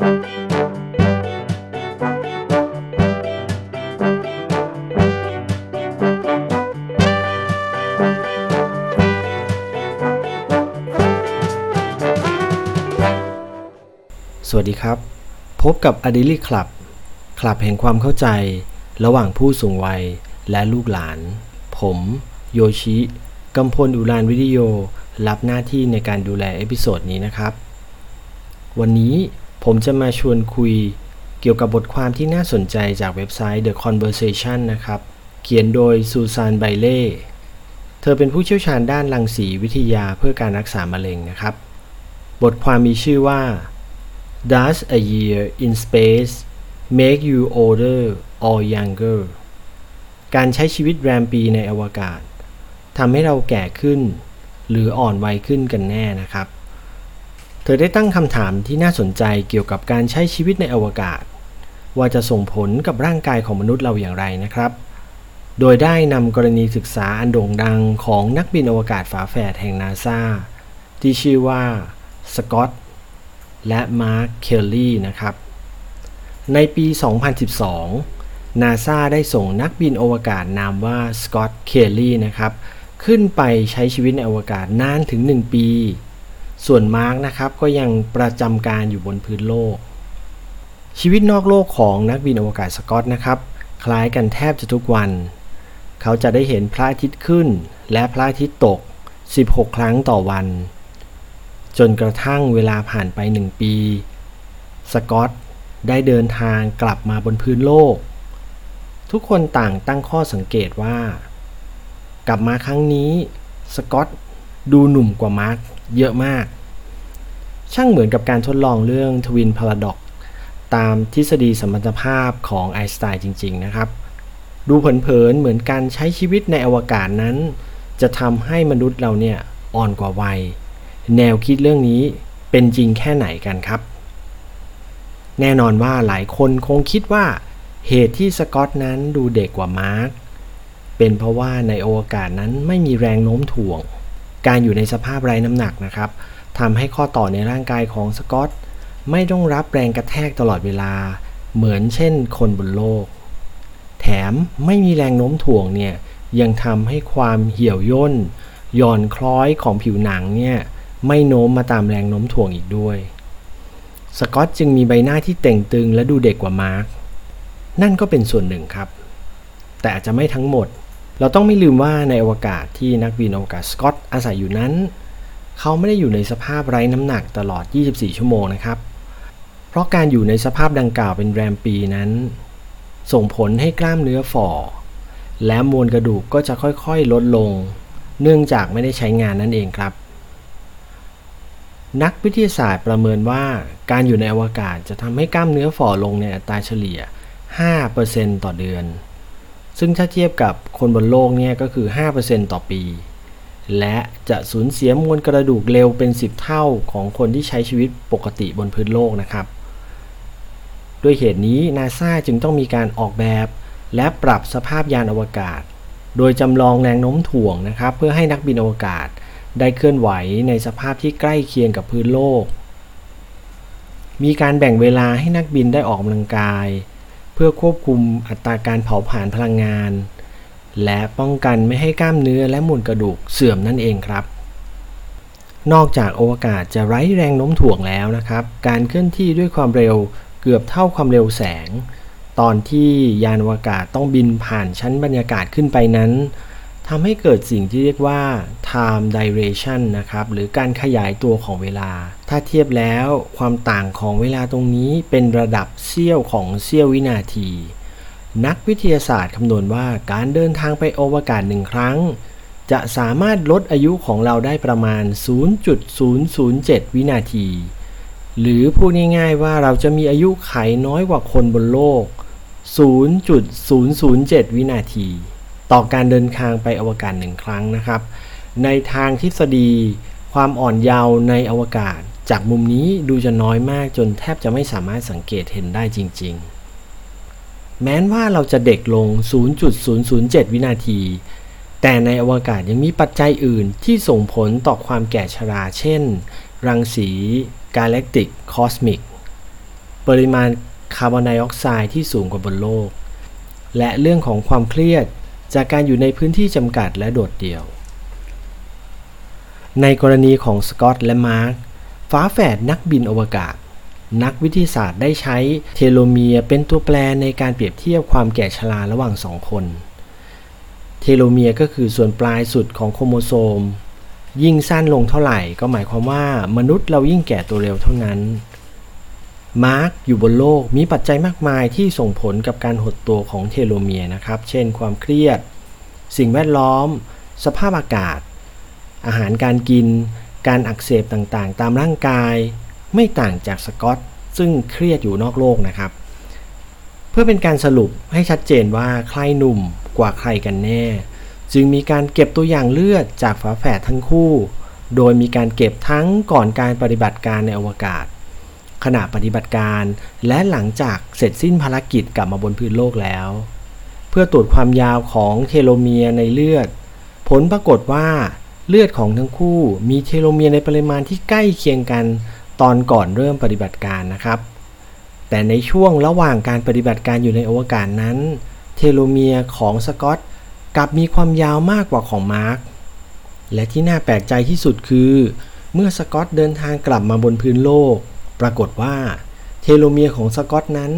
สวัสดีครับ พบกับ a d i l y Club คลับแห่งความเข้าใจ ระหว่างผู้สูงวัยและลูกหลาน ผม โยชิกำพลอุรานวิดีโอ รับหน้าที่ในการดูแล episode นี้นะครับ วันนี้ ผมจะมาชวนคุยเกี่ยวกับบทความที่น่าสนใจจากเว็บไซต์ The Conversation นะครับ เขียนโดย Susan Bailey เธอเป็นผู้เชี่ยวชาญด้านรังสีวิทยาเพื่อการรักษามะเร็งนะครับ บทความมีชื่อว่า Does a year in space make you older or younger การใช้ชีวิตแรมปีในอวกาศทำให้เราแก่ขึ้น หรืออ่อนวัยขึ้นกันแน่นะครับ เธอได้ตั้งคำถามที่น่าสนใจเกี่ยวกับการใช้ชีวิตในอวกาศ ว่าจะส่งผลกับร่างกายของมนุษย์เราอย่างไรนะครับ โดยได้นำกรณีศึกษาอันโด่งดังของนักบินอวกาศฝาแฝดแห่งนาซาที่ชื่อว่าสกอตและมาร์คเคลลี่นะครับ ในปี 2012 นาซาได้ส่งนักบินอวกาศนามว่าสกอตเคลลี่นะครับ ขึ้นไปใช้ชีวิตในอวกาศนานถึง 1 ปี ส่วนมาร์กนะครับก็ยังประจำการอยู่บนพื้นโลก ชีวิตนอกโลกของนักบินอวกาศสกอตนะครับ คล้ายกันแทบจะทุกวัน เขาจะได้เห็นพระอาทิตย์ขึ้น และพระอาทิตย์ตก 16 ครั้งต่อวัน จนกระทั่งเวลาผ่านไปหนึ่งปี สกอตได้เดินทางกลับมาบนพื้นโลก ทุกคนต่างตั้งข้อสังเกตว่า กลับมาครั้งนี้ สกอต ดูหนุ่มกว่ามาร์กเยอะมาก ช่างเหมือนกับการทดลองเรื่องทวินพาราดอกตามทฤษฎีสมรรถภาพของไอน์สไตน์จริง ๆ นะครับ ดูเผินๆเหมือนการใช้ชีวิตในอวกาศนั้น จะทำให้มนุษย์เราเนี่ยอ่อนกว่าวัย แนวคิดเรื่องนี้เป็นจริงแค่ไหนกันครับ แน่นอนว่าหลายคนคงคิดว่าเหตุที่สกอตนั้นดูเด็กกว่ามาร์กเป็นเพราะว่าในโอกาสนั้นไม่มีแรงโน้มถ่วง การอยู่ในสภาพไร้น้ำหนักนะครับทำให้ข้อต่อในร่างกายของสกอตไม่ต้องรับแรงกระแทกตลอดเวลา เหมือนเช่นคนบนโลก แถมไม่มีแรงโน้มถ่วงเนี่ยยังทำให้ความเหี่ยวย่นหย่อนคล้อยของผิวหนังเนี่ยไม่โน้มมาตามแรงโน้มถ่วงอีกด้วย สกอตจึงมีใบหน้าที่เต่งตึงและดูเด็กกว่ามาร์กนั่นก็เป็นส่วนหนึ่งครับ แต่อาจจะไม่ทั้งหมด เราต้องไม่ลืมว่าในอวกาศที่นักบินอวกาศสกอตอาศัยอยู่นั้น เขาไม่ได้อยู่ในสภาพไร้น้ำหนักตลอด 24 ชั่วโมงนะครับ เพราะการอยู่ในสภาพดังกล่าวเป็นแรมปีนั้น ส่งผลให้กล้ามเนื้อฝ่อ และมวลกระดูกก็จะค่อยๆ ลดลง เนื่องจากไม่ได้ใช้งานนั่นเองครับ นักวิทยาศาสตร์ประเมินว่าการอยู่ในอวกาศจะทำให้กล้ามเนื้อฝ่อลงในอัตราเฉลี่ย 5%ต่อเดือน ซึ่งถ้าเทียบกับคนบนโลกเนี่ยก็คือ 5%ต่อปี และจะสูญเสียมวลกระดูกเร็วเป็น 10 เท่าของคนที่ใช้ชีวิตปกติบนพื้นโลกนะครับ ด้วยเหตุนี้นาซาจึงต้องมีการออกแบบและปรับสภาพยานอวกาศ โดยจำลองแรงโน้มถ่วงนะครับ เพื่อให้นักบินอวกาศได้เคลื่อนไหวในสภาพที่ใกล้เคียงกับพื้นโลก มีการแบ่งเวลาให้นักบินได้ออกกำลังกาย พื่อควบคุมอัตราการเผาผลาญพลังงาน และป้องกันไม่ให้กล้ามเนื้อและมวลกระดูกเสื่อมนั่นเองครับ นอกจากอวกาศจะไร้แรงโน้มถ่วงแล้วนะครับ การเคลื่อนที่ด้วยความเร็วเกือบเท่าความเร็วแสง ตอนที่ยานอวกาศต้องบินผ่านชั้นบรรยากาศขึ้นไปนั้น ทำให้เกิดสิ่งที่เรียกว่า time dilation นะครับ หรือการขยายตัวของเวลา ถ้าเทียบแล้วความต่างของเวลาตรงนี้เป็นระดับเสี้ยวของเสี้ยววินาที นักวิทยาศาสตร์คำนวณว่าการเดินทางไปอวกาศหนึ่งครั้ง จะสามารถลดอายุของเราได้ประมาณ 0.007 วินาที หรือพูดง่ายๆว่าเราจะมีอายุไขน้อยกว่าคนบนโลก 0.007 วินาที ต่อการเดินทางไปอวกาศหนึ่งครั้งนะครับ ในทางทฤษฎี ความอ่อนเยาว์ในอวกาศ จากมุมนี้ดูจะน้อยมากจนแทบจะไม่สามารถสังเกตเห็นได้จริง ๆ แม้ว่าเราจะเด็กลง 0.007 วินาที แต่ในอวกาศยังมีปัจจัยอื่นที่ส่งผลต่อความแก่ชรา เช่น รังสี galactic cosmic ปริมาณคาร์บอนไดออกไซด์ที่สูงกว่าบนโลก และเรื่องของความเครียด จากการอยู่ในพื้นที่จำกัดและโดดเดี่ยว ในกรณีของสกอตและมาร์คฝาแฝดนักบินอวกาศ นักวิทยาศาสตร์ได้ใช้เทโลเมียร์เป็นตัวแปรในการเปรียบเทียบความแก่ชราระหว่างสองคน เทโลเมียร์ก็คือส่วนปลายสุดของโครโมโซม ยิ่งสั้นลงเท่าไหร่ก็หมายความว่ามนุษย์เรายิ่งแก่ตัวเร็วเท่านั้น มาร์กอยู่บนโลกมีปัจจัยมากมายที่ส่งผลกับการหดตัวของเทโลเมียร์นะครับ เช่น ความเครียด สิ่งแวดล้อม สภาพอากาศ อาหารการกิน การอักเสบต่างๆ ตามร่างกาย ไม่ต่างจากสกอต ซึ่งเครียดอยู่นอกโลกนะครับ เพื่อเป็นการสรุปให้ชัดเจนว่าใครหนุ่มกว่าใครกันแน่ จึงมีการเก็บตัวอย่างเลือดจากฝาแฝดทั้งคู่ โดยมีการเก็บทั้งก่อนการปฏิบัติการในอวกาศ ขณะปฏิบัติการ และหลังจากเสร็จสิ้นภารกิจกลับมาบนพื้นโลกแล้ว เพื่อตรวจความยาวของเทโลเมียร์ในเลือด ผลปรากฏว่าเลือดของทั้งคู่มีเทโลเมียร์ในปริมาณที่ใกล้เคียงกันตอนก่อนเริ่มปฏิบัติการนะครับ แต่ในช่วงระหว่างการปฏิบัติการอยู่ในอวกาศนั้น เทโลเมียร์ของสกอตกลับมีความยาวมากกว่าของมาร์คและที่น่าแปลกใจที่สุดคือ เมื่อสกอตเดินทางกลับมาบนพื้นโลก ปรากฏว่าเทโลเมียร์ของสกอตนั้น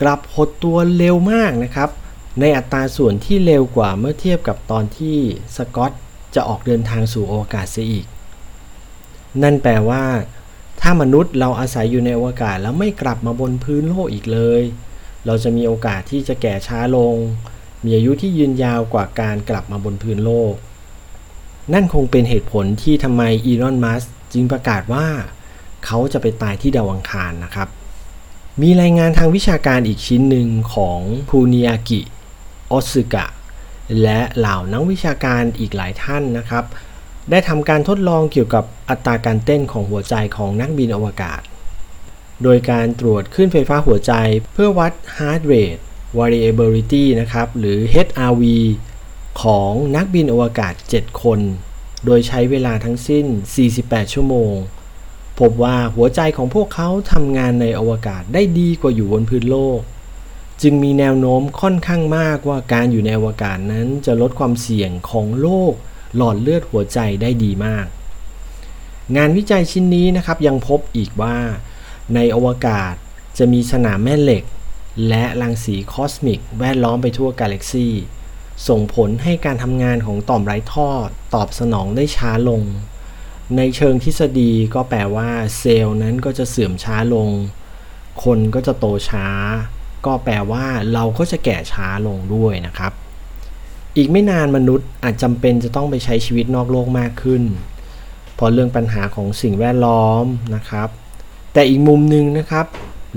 กลับหดตัวเร็วมากนะครับ ในอัตราส่วนที่เร็วกว่าเมื่อเทียบกับตอนที่สกอตจะออกเดินทางสู่อวกาศเสียอีก นั่นแปลว่า ถ้ามนุษย์เราอาศัยอยู่ในอวกาศแล้วไม่กลับมาบนพื้นโลกอีกเลย เราจะมีโอกาสที่จะแก่ช้าลง มีอายุที่ยืนยาวกว่าการกลับมาบนพื้นโลก นั่นคงเป็นเหตุผลที่ทำไมอีลอน มัสจึงประกาศว่า เขาจะไปตายที่ดาวอังคารนะครับ มีรายงานทางวิชาการอีกชิ้นหนึ่งของพูนิอากิออสึกะ และเหล่านักวิชาการอีกหลายท่านนะครับ ได้ทำการทดลองเกี่ยวกับอัตราการเต้นของหัวใจของนักบินอวกาศ โดยการตรวจขึ้นไฟฟ้าหัวใจเพื่อวัด heart rate variability นะครับ หรือ HRV ของนักบินอวกาศ 7 คน โดยใช้เวลาทั้งสิ้น 48 ชั่วโมง พบว่าหัวใจของพวกเขาทำงานในอวกาศได้ดีกว่าอยู่บนพื้นโลก จึงมีแนวโน้มค่อนข้างมากว่าการอยู่ในอวกาศนั้นจะลดความเสี่ยงของโรคหลอดเลือดหัวใจได้ดีมาก งานวิจัยชิ้นนี้นะครับยังพบอีกว่า ในอวกาศจะมีสนามแม่เหล็ก และรังสีคอสมิกแวดล้อมไปทั่วกาแล็กซีส่งผลให้การทำงานของต่อมไร้ท่อตอบสนองได้ช้าลง ในเชิงทฤษฎีก็แปลว่าเซลล์นั้นก็จะเสื่อมช้าลง คนก็จะโตช้า ก็แปลว่าเราก็จะแก่ช้าลงด้วยนะครับ อีกไม่นานมนุษย์อาจจำเป็นจะต้องไปใช้ชีวิตนอกโลกมากขึ้น เพราะเรื่องปัญหาของสิ่งแวดล้อมนะครับ แต่อีกมุมหนึ่งนะครับ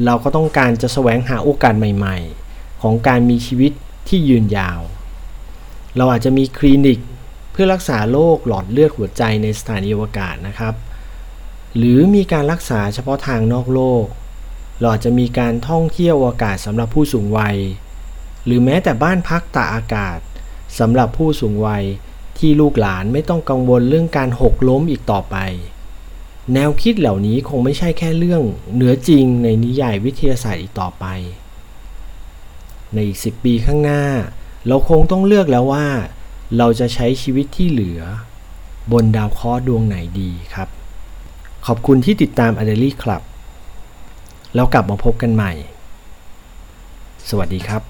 เราก็ต้องการจะแสวงหาโอกาสใหม่ ๆ ของการมีชีวิตที่ยืนยาว เราอาจจะมีคลินิก เพื่อรักษาโรคหลอดเลือดหัวใจในสถานีอวกาศนะครับ หรือมีการรักษาเฉพาะทางนอกโลกเราอาจะมีการท่องเที่ยวอวกาศสำหรับผู้สูงวัย หรือแม้แต่บ้านพักตากอากาศสำหรับผู้สูงวัยที่ลูกหลานไม่ต้องกังวลเรื่องการหกล้มอีกต่อไป แนวคิดเหล่านี้คงไม่ใช่แค่เรื่องเหนือจริงในนิยายวิทยาศาสตร์อีกต่อไป ในอีกสิปีข้างหน้า เราคงต้องเลือกแล้วว่า เราจะใช้ชีวิตที่เหลือบนดาวเคราะห์ดวงไหนดีครับ ขอบคุณที่ติดตาม a d e l y Club แล้วกลับมาพบกันใหม่ สวัสดีครับ